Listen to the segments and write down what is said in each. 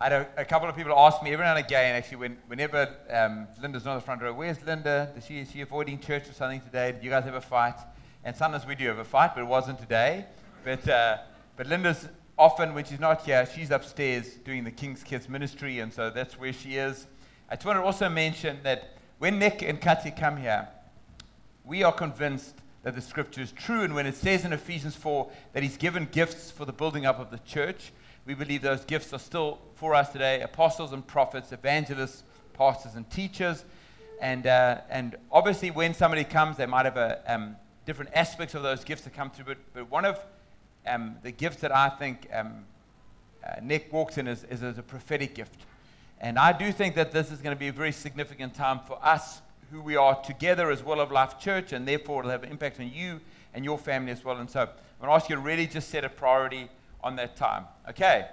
I had a, a, couple of people ask me every now and again, actually, when, whenever um, Linda's not in the front row, where's Linda? Is she, is she avoiding church or something today? Did you guys have a fight? And sometimes we do have a fight, but it wasn't today. But, uh, but Linda's often, when she's not here, she's upstairs doing the King's Kids ministry, and so that's where she is. I just want to also mention that when Nick and Kati come here, we are convinced that the scripture is true. And when it says in Ephesians 4 that he's given gifts for the building up of the church, we believe those gifts are still for us today apostles and prophets, evangelists, pastors, and teachers. And, uh, and obviously, when somebody comes, they might have a, um, different aspects of those gifts that come through. But, but one of um, the gifts that I think um, uh, Nick walks in is, is, is a prophetic gift. And I do think that this is going to be a very significant time for us, who we are together as well of Life Church, and therefore it'll have an impact on you and your family as well. And so I'm going to ask you to really just set a priority on that time. Okay?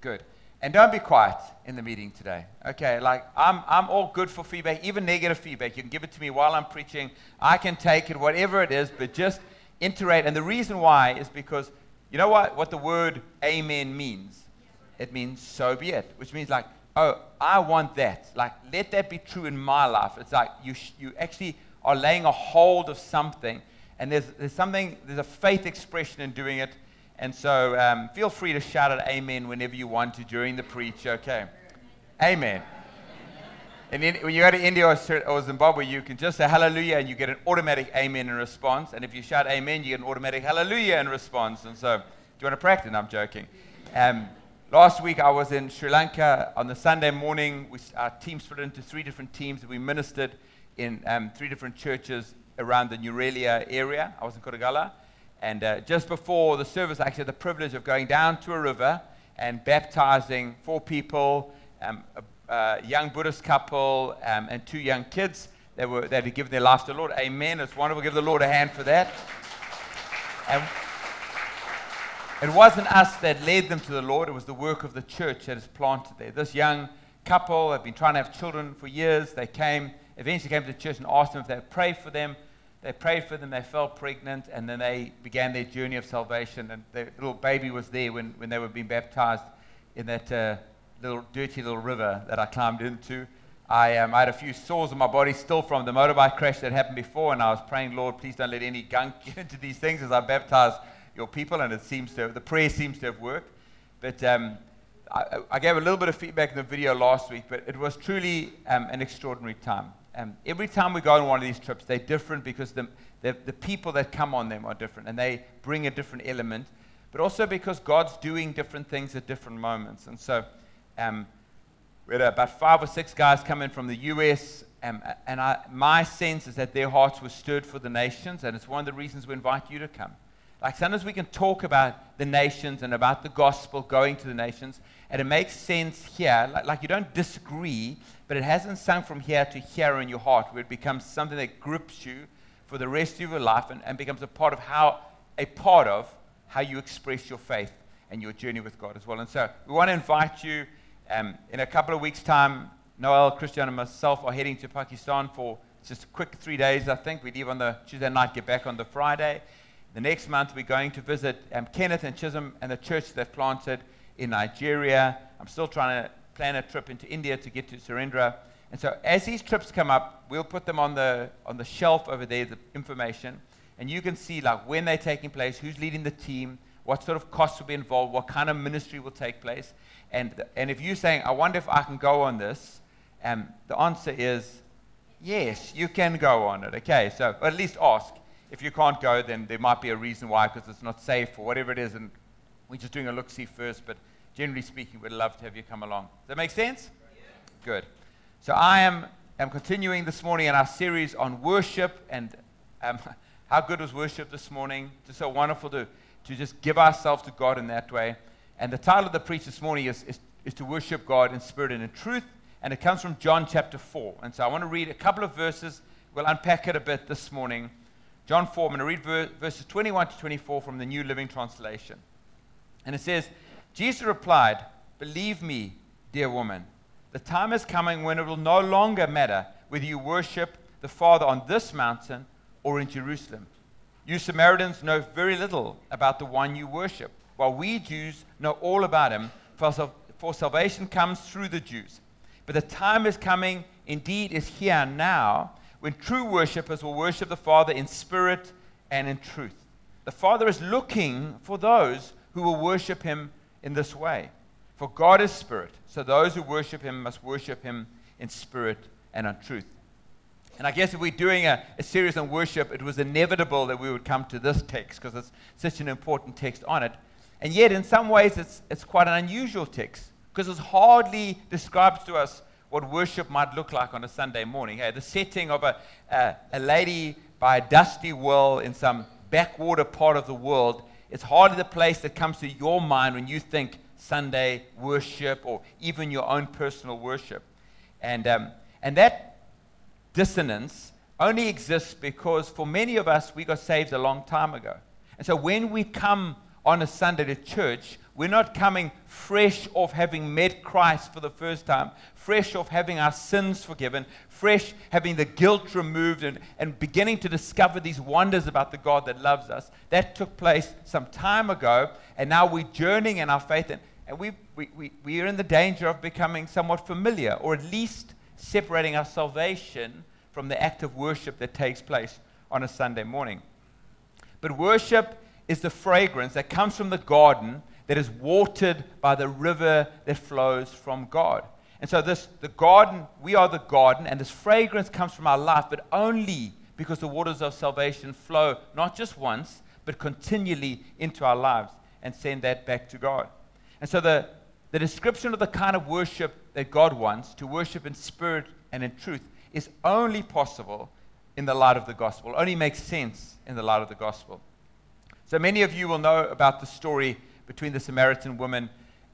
Good. And don't be quiet in the meeting today. Okay, like I'm, I'm all good for feedback, even negative feedback. You can give it to me while I'm preaching. I can take it, whatever it is, but just iterate. And the reason why is because you know what, what the word amen means? It means so be it, which means like, oh, I want that. Like, let that be true in my life. It's like you, sh- you actually are laying a hold of something, and there's, there's something, there's a faith expression in doing it and so um, feel free to shout out amen whenever you want to during the preach, okay? Amen. And in, when you go to India or, Zimbabwe, you can just say hallelujah and you get an automatic amen in response. And if you shout amen, you get an automatic hallelujah in response. And so, do you want to practice? I'm joking. Um, last week, I was in Sri Lanka on the Sunday morning. We, our team split into three different teams. That we ministered in um, three different churches around the Nuwara area. I was in Kodugalla. And uh, just before the service, I actually had the privilege of going down to a river and baptizing four people, um, a, a, young Buddhist couple, um, and two young kids that, were, that had given their life to the Lord. Amen. It's wonderful. Give the Lord a hand for that. And it wasn't us that led them to the Lord, it was the work of the church that is planted there. This young couple had been trying to have children for years. They came, eventually came to the church and asked them if they would pray for them. They prayed for them, they fell pregnant, and then they began their journey of salvation. And their little baby was there when, when they were being baptized in that uh, little dirty little river that I climbed into. I, um, I had a few sores on my body still from the motorbike crash that happened before, and I was praying, Lord, please don't let any gunk get into these things as I baptize your people. And it seems to, the prayer seems to have worked. But um, I, I, gave a little bit of feedback in the video last week, but it was truly um, an extraordinary time. Um, every time we go on one of these trips, they're different because the, the, the people that come on them are different and they bring a different element, but also because God's doing different things at different moments. And so um, we had about five or six guys come in from the US, um, and I, my sense is that their hearts were stirred for the nations, and it's one of the reasons we invite you to come. Like sometimes we can talk about the nations and about the gospel going to the nations, and it makes sense here. Like, like you don't disagree, but it hasn't sunk from here to here in your heart, where it becomes something that grips you for the rest of your life and, and becomes a part of how a part of how you express your faith and your journey with God as well. And so we want to invite you um, in a couple of weeks' time. Noel, Christian, and myself are heading to Pakistan for just a quick three days, I think. We leave on the Tuesday night, get back on the Friday. The next month, we're going to visit um, Kenneth and Chisholm and the church they've planted in Nigeria. I'm still trying to plan a trip into India to get to Surendra. And so as these trips come up, we'll put them on the, on the shelf over there, the information, and you can see like when they're taking place, who's leading the team, what sort of costs will be involved, what kind of ministry will take place. And, and if you're saying, I wonder if I can go on this, um, the answer is yes, you can go on it. Okay, so at least ask. If you can't go, then there might be a reason why, because it's not safe or whatever it is, and we're just doing a look see first. But generally speaking, we'd love to have you come along. Does that make sense? Good. So I am, am continuing this morning in our series on worship and um, how good was worship this morning. Just so wonderful to, to just give ourselves to God in that way. And the title of the preach this morning is, is, is to worship God in spirit and in truth. And it comes from John chapter 4. And so I want to read a couple of verses. We'll unpack it a bit this morning. John 4, I'm going to read ver- verses 21 to 24 from the New Living Translation. And it says, Jesus replied, Believe me, dear woman, the time is coming when it will no longer matter whether you worship the Father on this mountain or in Jerusalem. You Samaritans know very little about the one you worship, while we Jews know all about him, for salvation comes through the Jews. But the time is coming, indeed is here now, when true worshippers will worship the Father in spirit and in truth. The Father is looking for those who will worship him in this way. For God is spirit, so those who worship him must worship him in spirit and in truth. And I guess if we're doing a, a series on worship, it was inevitable that we would come to this text because it's such an important text on it. And yet, in some ways, it's, it's quite an unusual text because it hardly describes to us what worship might look like on a Sunday morning. Hey, the setting of a, a, a lady by a dusty well in some backwater part of the world, it's hardly the place that comes to your mind when you think Sunday worship or even your own personal worship. And, um, and that dissonance only exists because for many of us, we got saved a long time ago. And so when we come on a Sunday to church, we're not coming fresh off having met Christ for the first time, fresh off having our sins forgiven, fresh having the guilt removed, and, and beginning to discover these wonders about the God that loves us. That took place some time ago, and now we're journeying in our faith, and, and we, we, we, we are in the danger of becoming somewhat familiar, or at least separating our salvation from the act of worship that takes place on a Sunday morning. But worship is the fragrance that comes from the garden that is watered by the river that flows from God. And so this the garden, we are the garden, and this fragrance comes from our life, but only because the waters of salvation flow not just once, but continually into our lives and send that back to God. And so the, the description of the kind of worship that God wants, to worship in spirit and in truth, is only possible in the light of the gospel, only makes sense in the light of the gospel. So many of you will know about the story between the Samaritan woman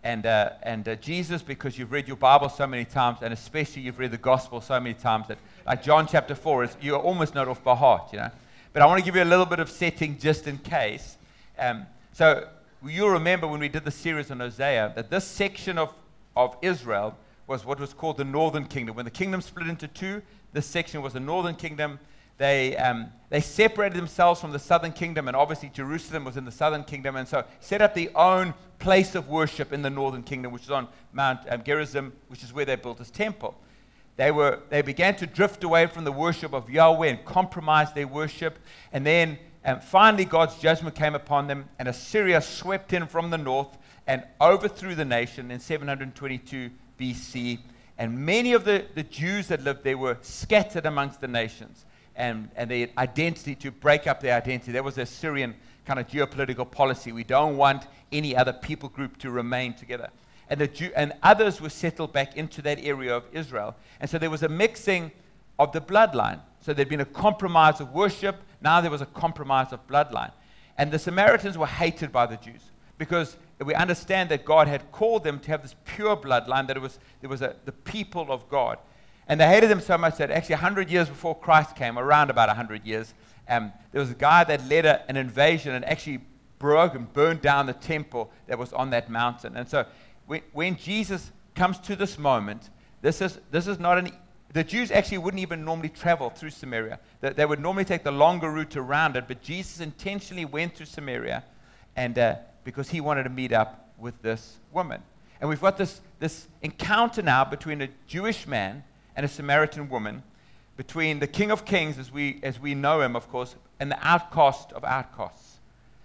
and, uh, and uh, Jesus because you've read your Bible so many times, and especially you've read the gospel so many times that, like John chapter 4, is, you are almost know off by heart, you know. But I want to give you a little bit of setting just in case. Um, so you'll remember when we did the series on Hosea that this section of, of Israel was what was called the northern kingdom. When the kingdom split into two, this section was the northern kingdom, they, um, they separated themselves from the southern kingdom, and obviously Jerusalem was in the southern kingdom, and so set up their own place of worship in the northern kingdom, which is on Mount um, Gerizim, which is where they built this temple. They, were, they began to drift away from the worship of Yahweh and compromise their worship, and then um, finally God's judgment came upon them, and Assyria swept in from the north and overthrew the nation in 722 BC. And many of the, the Jews that lived there were scattered amongst the nations and, and their identity to break up their identity. That was Assyrian kind of geopolitical policy. We don't want any other people group to remain together. And, the Jew, and others were settled back into that area of Israel. And so there was a mixing of the bloodline. So there'd been a compromise of worship. Now there was a compromise of bloodline. And the Samaritans were hated by the Jews because we understand that God had called them to have this pure bloodline, that it was, there was a, the people of God. And they hated them so much that actually 100 years before Christ came, around about 100 years, um, there was a guy that led a, an invasion and actually broke and burned down the temple that was on that mountain. And so when, when Jesus comes to this moment, this is, this is not an the Jews actually wouldn't even normally travel through Samaria. They, they, would normally take the longer route around it, but Jesus intentionally went through Samaria and, uh, because he wanted to meet up with this woman. And we've got this, this encounter now between a Jewish man and a Samaritan woman, between the King of Kings, as we, as we know him, of course, and the outcast of outcasts.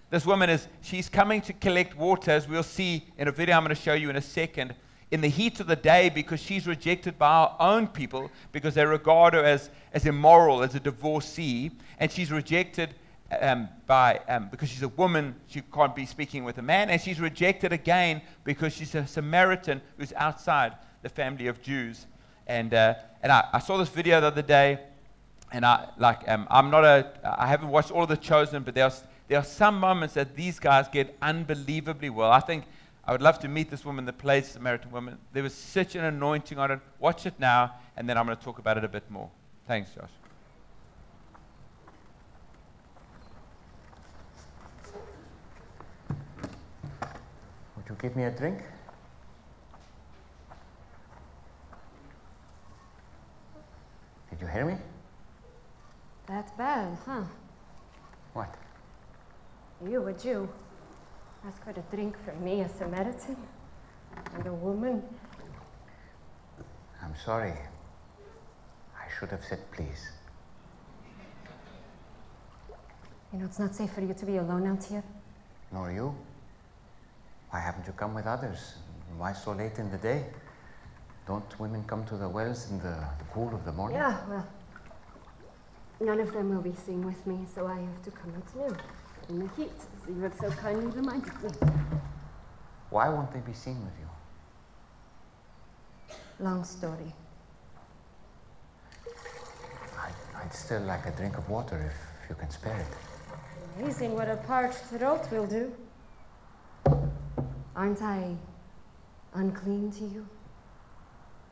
This woman is, she's coming to collect water, as we'll see in a video I'm going to show you in a second, in the heat of the day because she's rejected by our own people because they regard her as, as immoral, as a divorcee, and she's rejected um, by, um, because she's a woman, she can't be speaking with a man, and she's rejected again because she's a Samaritan who's outside the family of Jews. And, uh, and I, I, saw this video the other day, and I, like, um, I'm not a, I haven't watched all of The Chosen, but there are, there are some moments that these guys get unbelievably well. I think I would love to meet this woman that plays Samaritan woman. There was such an anointing on it. Watch it now, and then I'm going to talk about it a bit more. Thanks, Josh. Would you give me a drink? Did you hear me? That's bad, huh? What? You, a Jew, ask her to drink from me, a Samaritan? and a woman. I'm sorry. I should have said please. You know, it's not safe for you to be alone out here. Nor you. Why haven't you come with others? Why so late in the day? Don't women come to the wells in the cool of the morning? Yeah, well, none of them will be seen with me, so I have to come out now in the heat, as you have so kindly reminded me. Why won't they be seen with you? Long story. I'd, I'd still like a drink of water if you can spare it. Amazing what a parched throat will do. Aren't I unclean to you?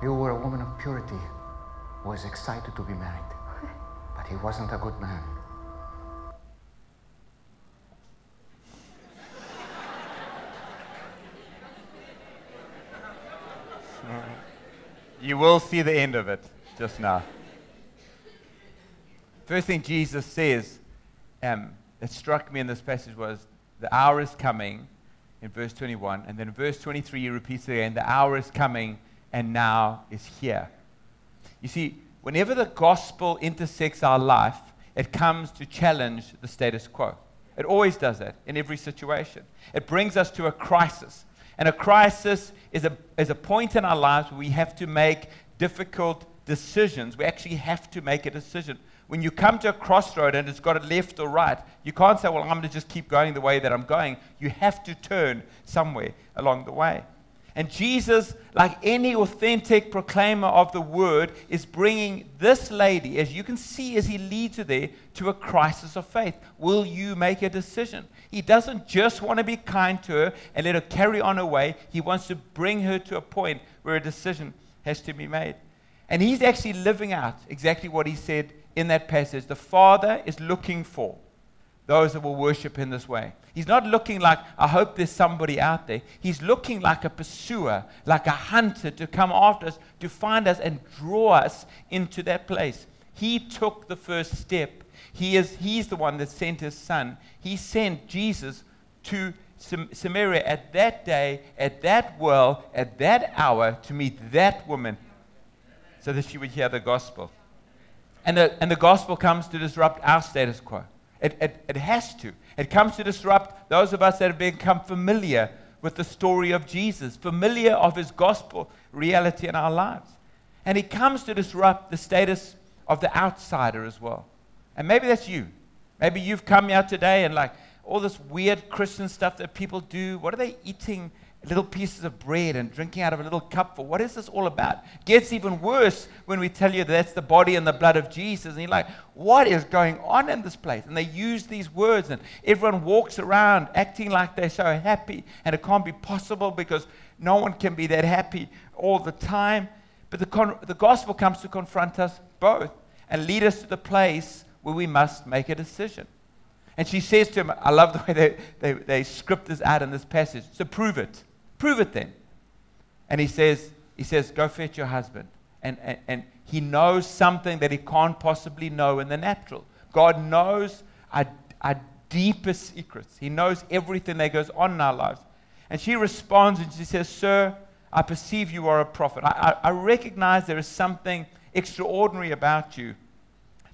You were a woman of purity who was excited to be married, but he wasn't a good man. You will see the end of it just now. First thing Jesus says um, that struck me in this passage was, The hour is coming, in verse 21. And then in verse 23, he repeats it again, The hour is coming, and now is here. You see, whenever the gospel intersects our life, it comes to challenge the status quo. It always does that in every situation. It brings us to a crisis. And a crisis is a, is a point in our lives where we have to make difficult decisions. We actually have to make a decision. When you come to a crossroad and it's got a left or right, you can't say, Well, I'm going to just keep going the way that I'm going. You have to turn somewhere along the way. And Jesus, like any authentic proclaimer of the word, is bringing this lady, as you can see as he leads her there, to a crisis of faith. Will you make a decision? He doesn't just want to be kind to her and let her carry on her way. He wants to bring her to a point where a decision has to be made. And he's actually living out exactly what he said in that passage. The Father is looking for those that will worship in this way. He's not looking like, I hope there's somebody out there. He's looking like a pursuer, like a hunter to come after us, to find us and draw us into that place. He took the first step. He is, he's the one that sent his son. He sent Jesus to Samaria at that day, at that well, at that hour to meet that woman so that she would hear the gospel. And the, and the gospel comes to disrupt our status quo. It, it, it has to. It comes to disrupt those of us that have become familiar with the story of Jesus, familiar of his gospel reality in our lives. And he comes to disrupt the status of the outsider as well. And maybe that's you. Maybe you've come here today and like all this weird Christian stuff that people do. What are they eating little pieces of bread and drinking out of a little cup for. What is this all about? Gets even worse when we tell you that that's the body and the blood of Jesus. And you're like, what is going on in this place? And they use these words, and everyone walks around acting like they're so happy, and it can't be possible because no one can be that happy all the time. But the, con- the gospel comes to confront us both and lead us to the place where we must make a decision. And she says to him, I love the way they, they, they script this out in this passage. So prove it. Prove it then. And he says, he says, go fetch your husband. And, and, and he knows something that he can't possibly know in the natural. God knows our, our deepest secrets. He knows everything that goes on in our lives. And she responds and she says, Sir, I perceive you are a prophet. I, I, I recognize there is something extraordinary about you.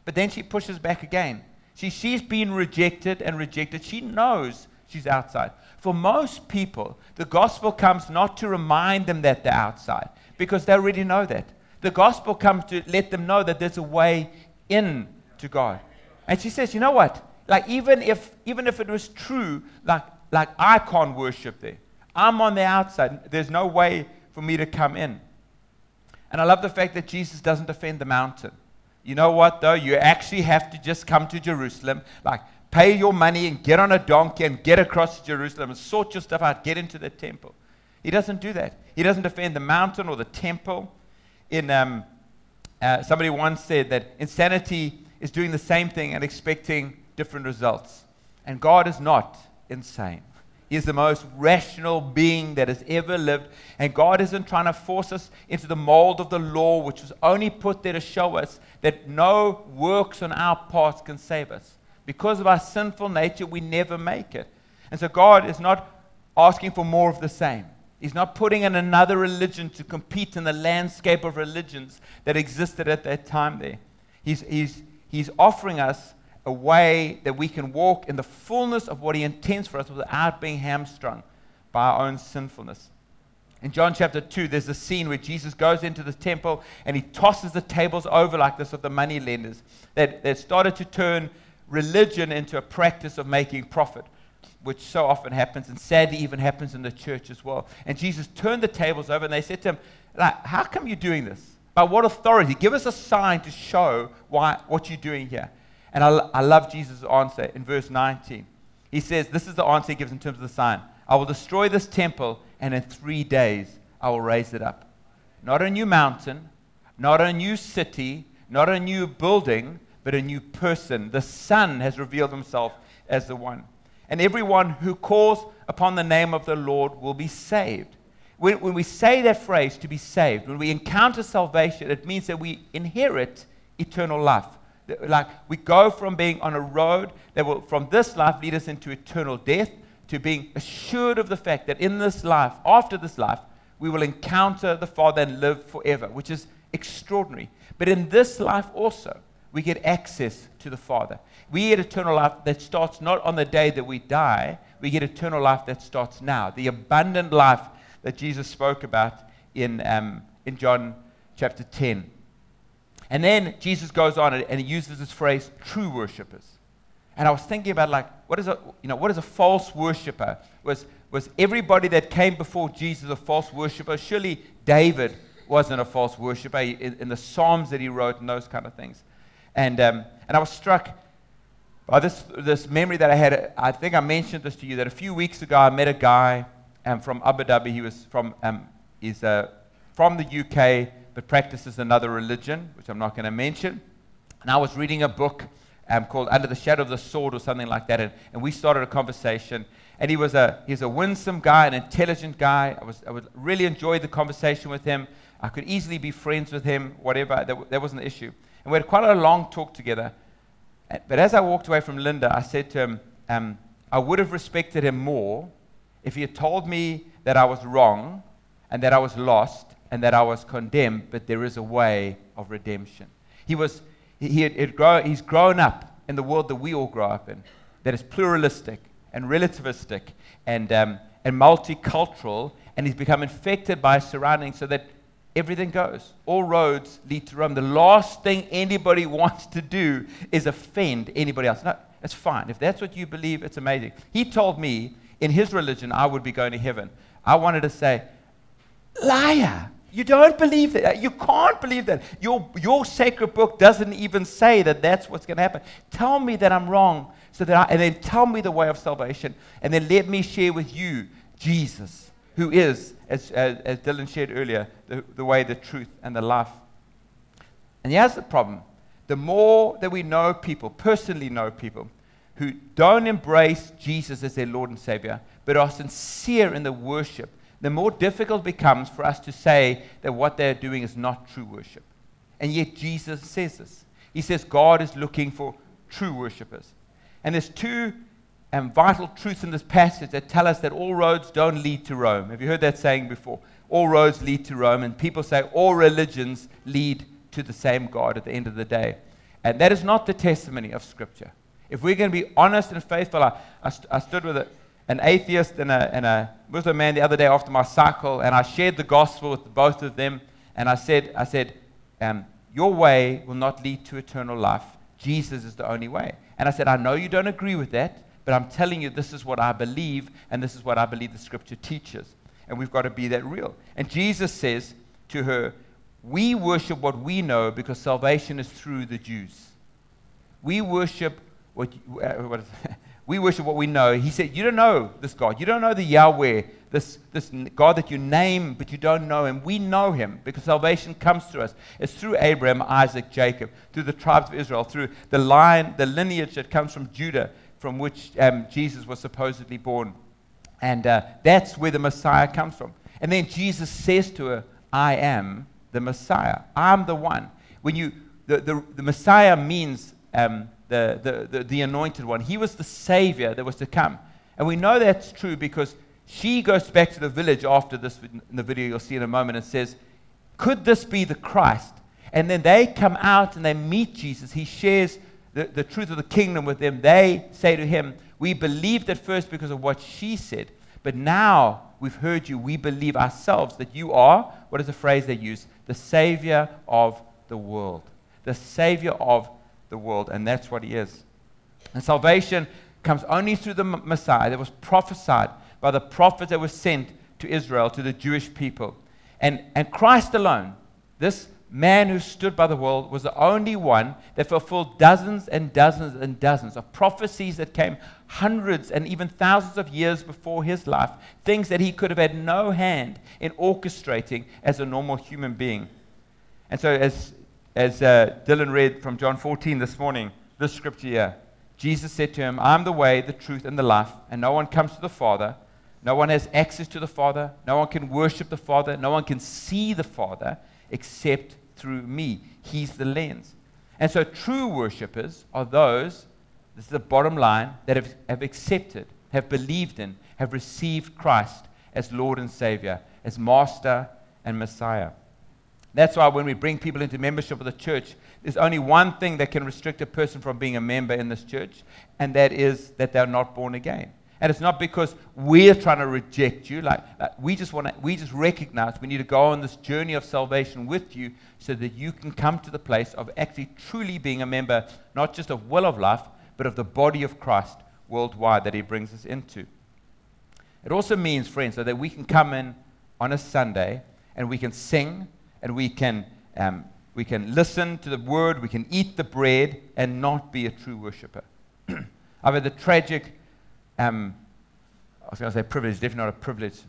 But then she pushes back again. She, she's been rejected and rejected. She knows she's outside. For most people, the gospel comes not to remind them that they're outside, because they already know that. The gospel comes to let them know that there's a way in to God. And she says, you know what? Like even if even if it was true, like like I can't worship there. I'm on the outside. There's no way for me to come in. And I love the fact that Jesus doesn't defend the mountain. You know what though? You actually have to just come to Jerusalem. Like pay your money and get on a donkey and get across to Jerusalem and sort your stuff out, get into the temple. He doesn't do that. He doesn't defend the mountain or the temple. In, um, uh, somebody once said that insanity is doing the same thing and expecting different results. And God is not insane. He is the most rational being that has ever lived. And God isn't trying to force us into the mold of the law, which was only put there to show us that no works on our part can save us. Because of our sinful nature, we never make it. And so God is not asking for more of the same. He's not putting in another religion to compete in the landscape of religions that existed at that time there. He's, he's, he's offering us a way that we can walk in the fullness of what He intends for us without being hamstrung by our own sinfulness. In John chapter 2, there's a scene where Jesus goes into the temple and he tosses the tables over like this of the money lenders that, that started to turn religion into a practice of making profit, which so often happens and sadly even happens in the church as well. And Jesus turned the tables over and they said to him, like, How come you're doing this? By what authority? Give us a sign to show why, what you're doing here. And I, I love Jesus' answer in verse 19. He says, This is the answer he gives in terms of the sign I will destroy this temple, and in three days I will raise it up. Not a new mountain, not a new city, not a new building, but a new person. The Son has revealed himself as the one. And everyone who calls upon the name of the Lord will be saved. When, when we say that phrase, to be saved, when we encounter salvation, it means that we inherit eternal life. Like we go from being on a road that will, from this life, lead us into eternal death to being assured of the fact that in this life, after this life, we will encounter the Father and live forever, which is extraordinary. But in this life also, we get access to the Father. We get eternal life that starts not on the day that we die, we get eternal life that starts now. The abundant life that Jesus spoke about in, um, in John chapter 10. And then Jesus goes on and he uses this phrase, true worshippers. And I was thinking about like, what is a, you know, what is a false worshiper? Was, was everybody that came before Jesus a false worshiper? Surely David wasn't a false worshiper in, in the Psalms that he wrote and those kind of things. And, um, and I was struck by this, this memory that I had. I think I mentioned this to you that a few weeks ago I met a guy um, from Abu Dhabi. He was from, um, he's, uh, from the UK, but practices another religion, which I'm not going to mention. And I was reading a book um, called Under the Shadow of the Sword or something like that. And, and we started a conversation. And he was a, he's a winsome guy, an intelligent guy. I, was, I would really enjoy the conversation with him. I could easily be friends with him, whatever. That, that wasn't the issue. And we had quite a long talk together. But as I walked away from Linda, I said to him, um, I would have respected him more if he had told me that I was wrong and that I was lost and that I was condemned, but there is a way of redemption. He was, he had, grow, he's grown up in the world that we all grow up in, that is pluralistic and relativistic and, um, and multicultural, and he's become infected by his surroundings so that everything goes. All roads lead to Rome. The last thing anybody wants to do is offend anybody else. No, it's fine. If that's what you believe, it's amazing. He told me in his religion I would be going to heaven. I wanted to say, liar. You don't believe that. You can't believe that. Your, your sacred book doesn't even say that that's what's going to happen. Tell me that I'm wrong, so that I, and then tell me the way of salvation, and then let me share with you Jesus, who is, as, as, as Dylan shared earlier, the, the way, the truth, and the life. And here's the problem the more that we know people, personally know people, who don't embrace Jesus as their Lord and Savior, but are sincere in the worship the more difficult it becomes for us to say that what they're doing is not true worship. And yet Jesus says this. He says God is looking for true worshippers. And there's two um, vital truths in this passage that tell us that all roads don't lead to Rome. Have you heard that saying before? All roads lead to Rome. And people say all religions lead to the same God at the end of the day. And that is not the testimony of Scripture. If we're going to be honest and faithful, I, I, st- I stood with a, an atheist and a, and a Muslim man the other day after my cycle, and I shared the gospel with both of them. And I said, I said, um, Your way will not lead to eternal life. Jesus is the only way. And I said, I know you don't agree with that, but I'm telling you this is what I believe, and this is what I believe the scripture teaches. And we've got to be that real. And Jesus says to her, We worship what we know because salvation is through the Jews. We worship what, uh, what is, we worship what we know. He said, You don't know this God. You don't know the Yahweh, this, this God that you name, but you don't know him. We know him because salvation comes to us. It's through Abraham, Isaac, Jacob, through the tribes of Israel, through the line, the lineage that comes from Judah, from which um, Jesus was supposedly born. And uh, that's where the Messiah comes from. And then Jesus says to her, I am the Messiah. I'm the one. When you, the, the, the Messiah means um, the, the, the, the anointed one. He was the savior that was to come. And we know that's true because she goes back to the village after this, in the video you'll see in a moment, and says, Could this be the Christ? And then they come out and they meet Jesus. He shares the, the truth of the kingdom with them. They say to him, We believed at first because of what she said, but now we've heard you. We believe ourselves that you are, what is the phrase they use? The Savior of the world. The Savior of the world, and that's what he is. And salvation comes only through the Messiah that was prophesied by the prophets that were sent to Israel, to the Jewish people. And, and Christ alone, this man who stood by the world, was the only one that fulfilled dozens and dozens and dozens of prophecies that came hundreds and even thousands of years before his life, things that he could have had no hand in orchestrating as a normal human being. And so, as as uh, Dylan read from John 14 this morning, this scripture here. Jesus said to him, I'm the way, the truth, and the life, and no one comes to the Father. No one has access to the Father. No one can worship the Father. No one can see the Father except through me. He's the lens. And so, true worshippers are those, this is the bottom line, that have, have accepted, have believed in, have received Christ as Lord and Savior, as Master and Messiah. That's why when we bring people into membership of the church, there's only one thing that can restrict a person from being a member in this church, and that is that they're not born again. And it's not because we're trying to reject you. Like, like we just want to, we just recognize we need to go on this journey of salvation with you so that you can come to the place of actually truly being a member, not just of Well of Life, but of the body of Christ worldwide that He brings us into. It also means, friends, so that we can come in on a Sunday and we can sing and we can, um, we can listen to the word, we can eat the bread and not be a true worshiper. I've had the tragic, um, I was going to say privilege, definitely not a privilege,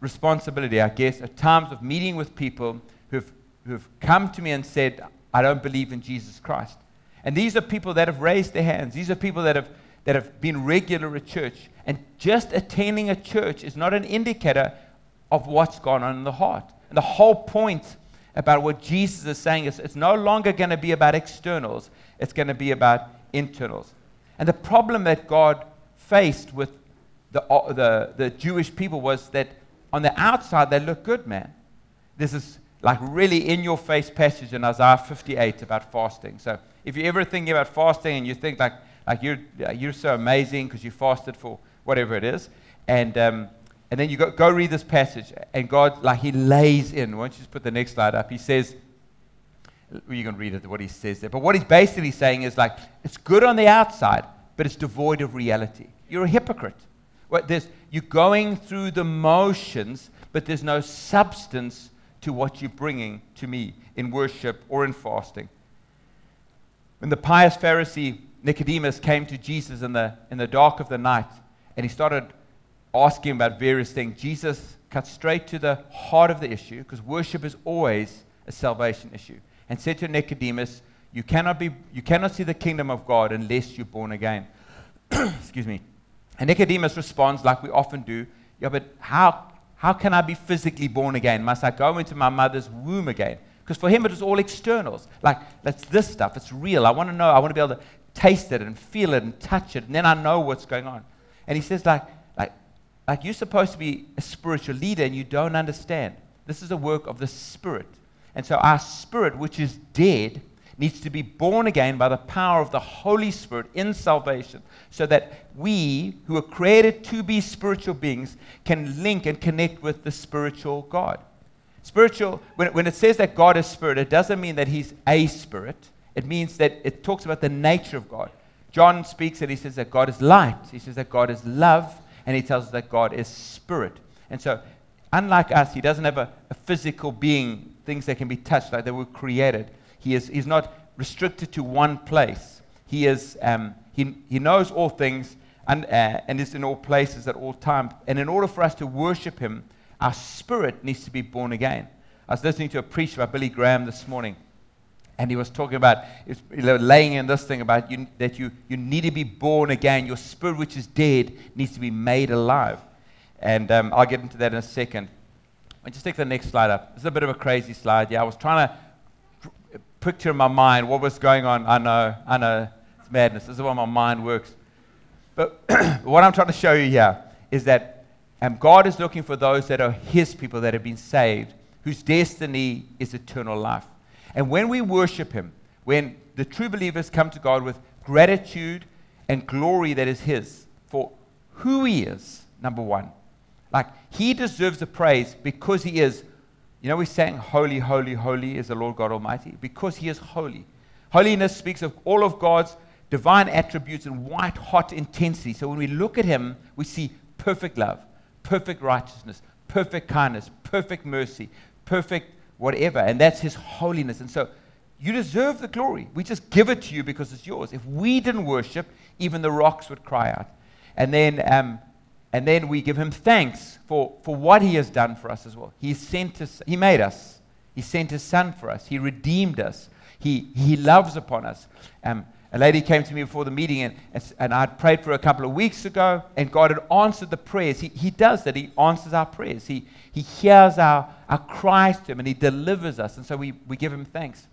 responsibility, I guess, at times of meeting with people who've, who've come to me and said, I don't believe in Jesus Christ. And these are people that have raised their hands. These are people that have, that have been regular at church. And just attending a church is not an indicator of what's gone on in the heart. And the whole point about what Jesus is saying is it's no longer going to be about externals, it's going to be about internals. And the problem that God faced with the, uh, the, the Jewish people was that on the outside they look good, man. This is like really in your face passage in Isaiah 58 about fasting. So if you're ever thinking about fasting and you think like, like you're, you're so amazing because you fasted for whatever it is, and, um, and then you go, go read this passage, and God, like, He lays in. Why don't you just put the next slide up? He says, you can read it, what He says there. But what He's basically saying is, like, it's good on the outside, but it's devoid of reality. You're a hypocrite. What, there's, you're going through the motions, but there's no substance to what you're bringing to me in worship or in fasting. When the pious Pharisee Nicodemus came to Jesus in the, in the dark of the night and he started asking about various things, Jesus cut straight to the heart of the issue because worship is always a salvation issue and said to Nicodemus, you cannot, be, you cannot see the kingdom of God unless you're born again. Excuse me. And Nicodemus responds, like we often do, yeah, but how, how can I be physically born again? Must I go into my mother's womb again? Because for him, it was all externals. Like, that's this stuff. It's real. I want to know. I want to be able to taste it and feel it and touch it. And then I know what's going on. And he says, like, like, like you're supposed to be a spiritual leader and you don't understand. This is a work of the Spirit. And so our spirit, which is dead, needs to be born again by the power of the Holy Spirit in salvation so that we, who are created to be spiritual beings, can link and connect with the spiritual God. Spiritual, when, when it says that God is spirit, it doesn't mean that he's a spirit. It means that it talks about the nature of God. John speaks and he says that God is light. He says that God is love. And he tells us that God is spirit. And so, unlike us, he doesn't have a, a physical being, things that can be touched, like they were created. He is, he's not restricted to one place. He, is, um, he, he knows all things and, uh, and is in all places at all times. And in order for us to worship him, our spirit needs to be born again. I was listening to a preach by Billy Graham this morning, and he was talking about was, laying in this thing about you, that you, you need to be born again. Your spirit, which is dead, needs to be made alive. And um, I'll get into that in a second. And just take the next slide up. This is a bit of a crazy slide. Yeah, I was trying to picture in my mind what was going on. I know, I know, it's madness. This is how my mind works. But what I'm trying to show you here is that and God is looking for those that are His people that have been saved, whose destiny is eternal life. And when we worship Him, when the true believers come to God with gratitude and glory that is His for who He is, number one. Like, He deserves the praise because He is, you know, we sang, Holy, Holy, Holy is the Lord God Almighty, because He is holy. Holiness speaks of all of God's divine attributes in white hot intensity. So when we look at Him, we see perfect love perfect righteousness, perfect kindness, perfect mercy, perfect whatever. And that's His holiness. And so you deserve the glory. We just give it to you because it's yours. If we didn't worship, even the rocks would cry out. And then, um, and then we give Him thanks for, for what He has done for us as well. He sent us, He made us. He sent His Son for us. He redeemed us. He, he loves upon us. Um, a lady came to me before the meeting, and, and I'd prayed for a couple of weeks ago, and God had answered the prayers. He, he does that. He answers our prayers. He, he hears our, our cries to Him, and He delivers us. And so we, we give Him thanks.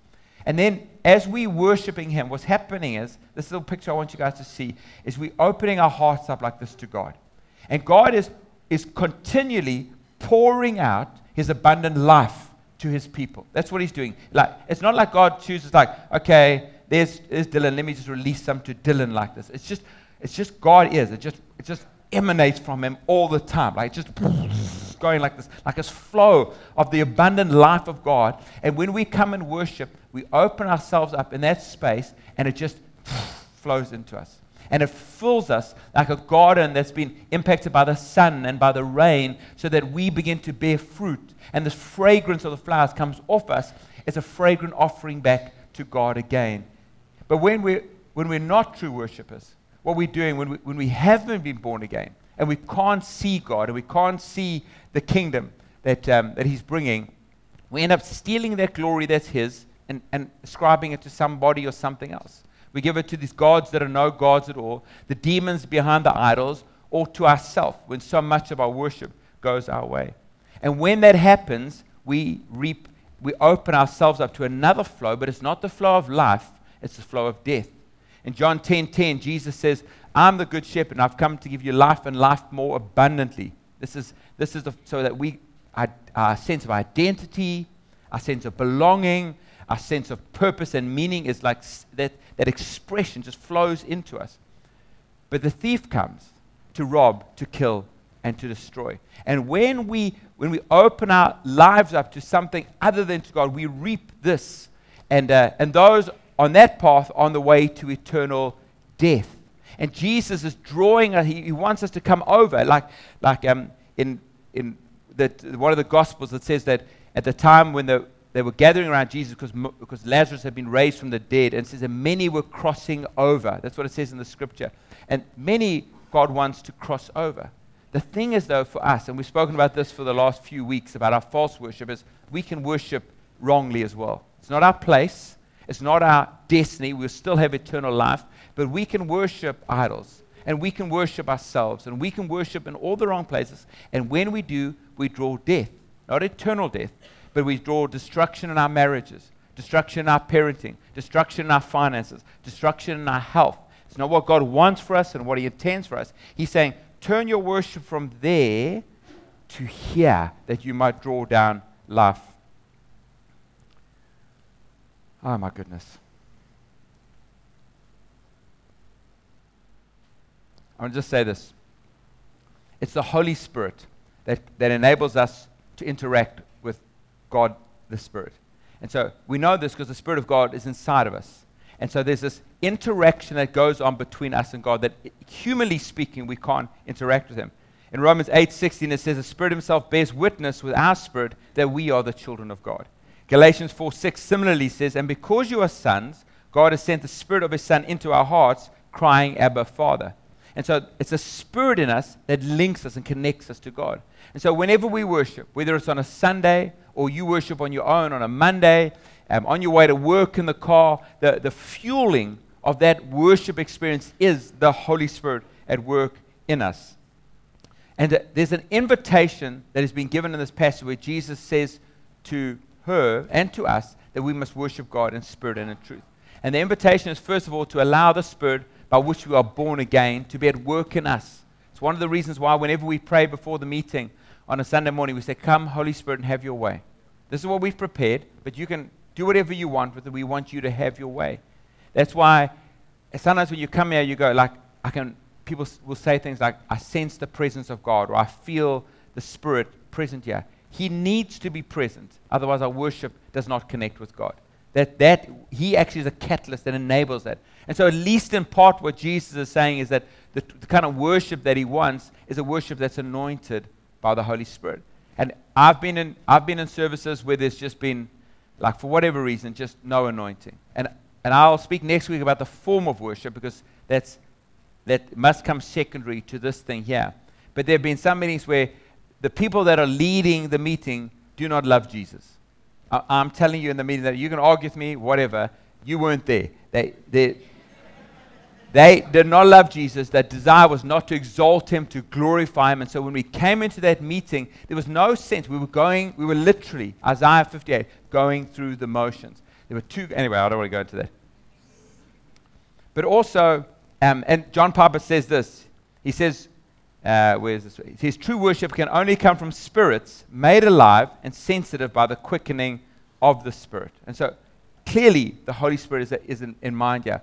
And then, as we worshiping Him, what's happening is this little picture I want you guys to see is we opening our hearts up like this to God. And God is, is continually pouring out His abundant life to his people. That's what he's doing. Like, it's not like God chooses, like, okay, there's, there's Dylan, let me just release some to Dylan like this. It's just, it's just God is. It just, it just emanates from him all the time. Like, just going like this, like this flow of the abundant life of God. And when we come and worship, we open ourselves up in that space and it just flows into us and it fills us like a garden that's been impacted by the sun and by the rain so that we begin to bear fruit. And this fragrance of the flowers comes off us as a fragrant offering back to God again. But when we're, when we're not true worshippers, what we're doing when we, when we haven't been born again and we can't see God and we can't see the kingdom that, um, that He's bringing, we end up stealing that glory that's His and, and ascribing it to somebody or something else. We give it to these gods that are no gods at all, the demons behind the idols, or to ourselves when so much of our worship goes our way. And when that happens, we reap, we open ourselves up to another flow, but it's not the flow of life, it's the flow of death. In John 10:10, 10, 10, Jesus says, I'm the good shepherd, and I've come to give you life and life more abundantly. This is, this is the, so that we, our, our sense of identity, our sense of belonging, our sense of purpose and meaning is like that, that expression just flows into us. But the thief comes to rob, to kill, and to destroy. And when we, when we open our lives up to something other than to God, we reap this. And, uh, and those on that path on the way to eternal death. And Jesus is drawing us, he, he wants us to come over. Like, like um, in, in the, one of the Gospels that says that at the time when the, they were gathering around Jesus because, because Lazarus had been raised from the dead. And it says that many were crossing over. That's what it says in the scripture. And many God wants to cross over. The thing is, though, for us, and we've spoken about this for the last few weeks about our false worship, is we can worship wrongly as well. It's not our place, it's not our destiny. We'll still have eternal life, but we can worship idols and we can worship ourselves and we can worship in all the wrong places. And when we do, we draw death, not eternal death, but we draw destruction in our marriages, destruction in our parenting, destruction in our finances, destruction in our health. It's not what God wants for us and what He intends for us. He's saying, turn your worship from there to here that you might draw down life. Oh, my goodness. I want to just say this. It's the Holy Spirit that, that enables us to interact God the Spirit. And so we know this because the Spirit of God is inside of us. And so there's this interaction that goes on between us and God that, humanly speaking, we can't interact with Him. In Romans 8:16 it says the Spirit Himself bears witness with our spirit that we are the children of God. Galatians 4:6 similarly says, And because you are sons, God has sent the Spirit of His Son into our hearts, crying, Abba, Father. And so it's a spirit in us that links us and connects us to God. And so whenever we worship, whether it's on a Sunday or you worship on your own on a Monday, um, on your way to work in the car, the, the fueling of that worship experience is the Holy Spirit at work in us. And uh, there's an invitation that has been given in this passage where Jesus says to her and to us that we must worship God in spirit and in truth. And the invitation is, first of all, to allow the Spirit by which we are born again to be at work in us. It's one of the reasons why, whenever we pray before the meeting, on a Sunday morning, we say, Come, Holy Spirit, and have your way. This is what we've prepared, but you can do whatever you want with it. We want you to have your way. That's why sometimes when you come here, you go, like, I can, people will say things like, I sense the presence of God, or I feel the Spirit present here. He needs to be present, otherwise, our worship does not connect with God. That, that He actually is a catalyst that enables that. And so, at least in part, what Jesus is saying is that the, the kind of worship that He wants is a worship that's anointed by the Holy Spirit. And I've been in, I've been in services where there's just been, like, for whatever reason, just no anointing. And, and I'll speak next week about the form of worship because that's, that must come secondary to this thing here. But there have been some meetings where the people that are leading the meeting do not love Jesus. I, am telling you in the meeting that you can argue with me, whatever. You weren't there. They, they, they did not love Jesus. Their desire was not to exalt him, to glorify him. And so when we came into that meeting, there was no sense. We were going, we were literally, Isaiah 58, going through the motions. There were two, anyway, I don't want to go into that. But also, um, and John Piper says this. He says, uh, where's this? Says, True worship can only come from spirits made alive and sensitive by the quickening of the Spirit. And so clearly the Holy Spirit is, is in, in mind here.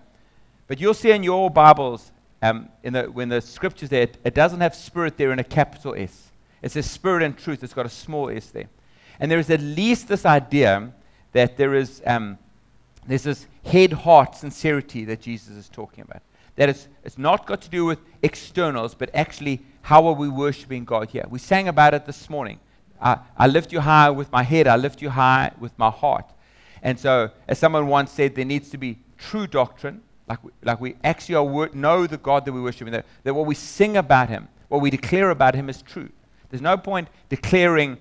But you'll see in your Bibles, um, in the, when the scriptures there, it, it doesn't have spirit there in a capital S. It says spirit and truth. It's got a small s there. And there is at least this idea that there is um, there's this head heart sincerity that Jesus is talking about. That it's, it's not got to do with externals, but actually how are we worshiping God here? We sang about it this morning. I, I lift you high with my head, I lift you high with my heart. And so, as someone once said, there needs to be true doctrine, like we, like we actually are, know the God that we worship, that, that what we sing about Him, what we declare about Him is true. There's no point declaring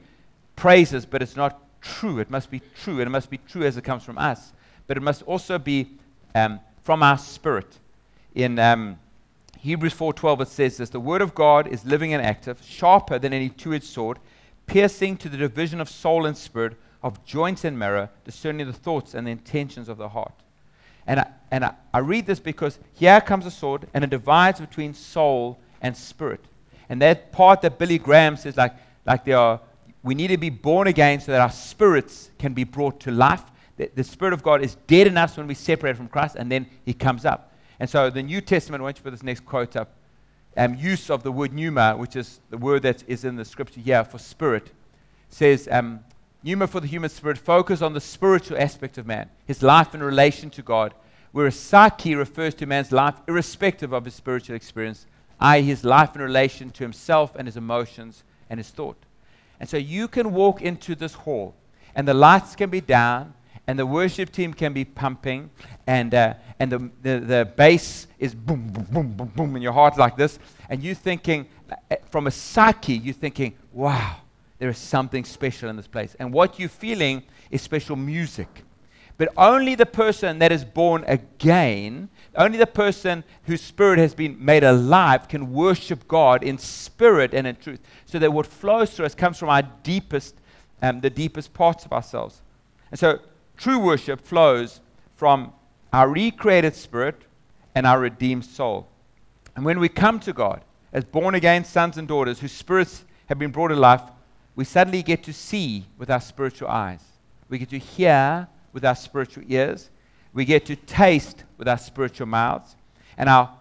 praises, but it's not true. It must be true, and it must be true as it comes from us. But it must also be um, from our spirit. In um, Hebrews 4:12, it says this: "The word of God is living and active, sharper than any two-edged sword, piercing to the division of soul and spirit, of joints and marrow, discerning the thoughts and the intentions of the heart." And I, and I, I read this because here comes a sword, and it divides between soul and spirit. And that part that Billy Graham says, like, like there are, we need to be born again so that our spirits can be brought to life. The, the Spirit of God is dead in us when we separate from Christ, and then He comes up. And so the New Testament, why don't you put this next quote up? Um, use of the word pneuma, which is the word that is in the scripture here for spirit, says um, pneuma for the human spirit, focus on the spiritual aspect of man, his life in relation to God, whereas psyche refers to man's life irrespective of his spiritual experience i.e., his life in relation to himself and his emotions and his thought. And so you can walk into this hall, and the lights can be down, and the worship team can be pumping, and, uh, and the, the, the bass is boom, boom, boom, boom, boom in your heart like this, and you're thinking, uh, from a psyche, you're thinking, wow, there is something special in this place. And what you're feeling is special music. But only the person that is born again only the person whose spirit has been made alive can worship God in spirit and in truth. So that what flows through us comes from our deepest, um, the deepest parts of ourselves. And so true worship flows from our recreated spirit and our redeemed soul. And when we come to God as born again sons and daughters whose spirits have been brought to life, we suddenly get to see with our spiritual eyes. We get to hear with our spiritual ears we get to taste with our spiritual mouths, and our,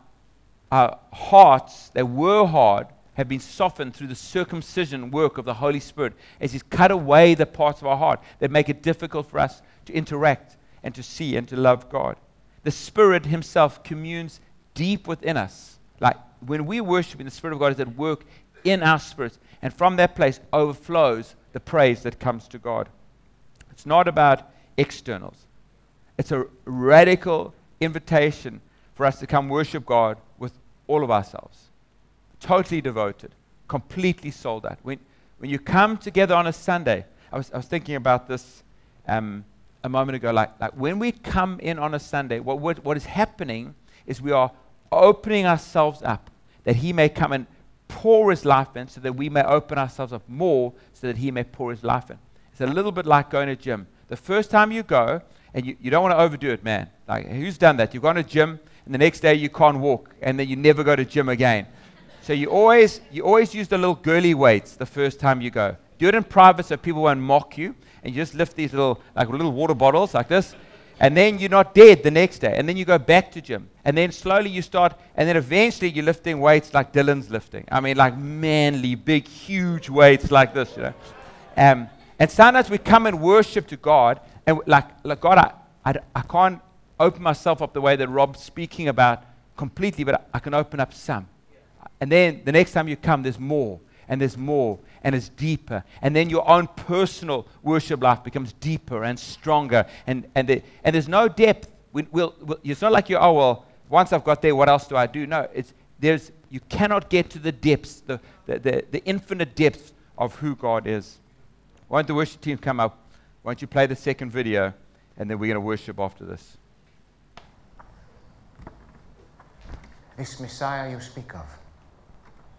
our hearts that were hard have been softened through the circumcision work of the Holy Spirit as He's cut away the parts of our heart that make it difficult for us to interact and to see and to love God. The Spirit Himself communes deep within us. Like when we worship, the Spirit of God is at work in our spirits, and from that place overflows the praise that comes to God. It's not about externals. It's a radical invitation for us to come worship God with all of ourselves. Totally devoted, completely sold out. When, when you come together on a Sunday, I was, I was thinking about this um, a moment ago. Like, like when we come in on a Sunday, what, what, what is happening is we are opening ourselves up that He may come and pour His life in so that we may open ourselves up more so that He may pour His life in. It's a little bit like going to gym. The first time you go, and you, you don't want to overdo it, man. Like, who's done that? You've gone to gym, and the next day you can't walk, and then you never go to gym again. So you always, you always use the little girly weights the first time you go. Do it in private so people won't mock you, and you just lift these little, like little water bottles like this, and then you're not dead the next day, and then you go back to gym, and then slowly you start, and then eventually you're lifting weights like Dylan's lifting. I mean, like manly, big, huge weights like this, you know. Um, and sometimes we come and worship to God, and like, like God, I, I, I can't open myself up the way that Rob's speaking about completely, but I, I can open up some. And then the next time you come, there's more, and there's more, and it's deeper. And then your own personal worship life becomes deeper and stronger. And, and, the, and there's no depth. We, we'll, we'll, it's not like you, oh, well, once I've got there, what else do I do? No, it's, there's, you cannot get to the depths, the, the, the, the infinite depths of who God is. Why don't the worship team come up? Why don't you play the second video, and then we're going to worship after this. This Messiah you speak of,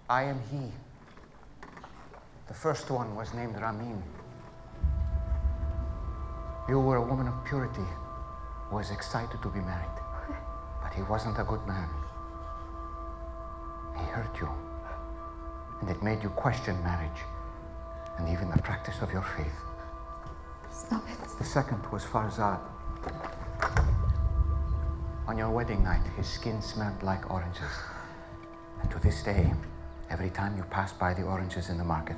I am He. The first one was named Ramin. You were a woman of purity who was excited to be married, but he wasn't a good man. He hurt you. And it made you question marriage and even the practice of your faith. Stop it. The second was Farzad. On your wedding night, his skin smelled like oranges. And to this day, every time you pass by the oranges in the market,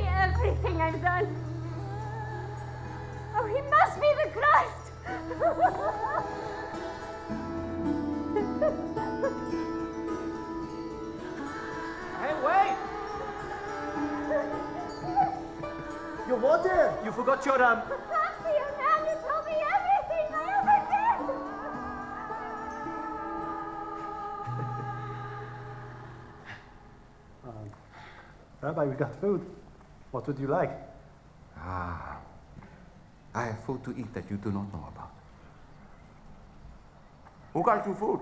Me everything I've done. Oh, he must be the Christ. Hey, wait! Your water! You forgot your um. Man who told me everything I ever did. Rabbi, we got food. What would you like? Ah. I have food to eat that you do not know about. Who got you food?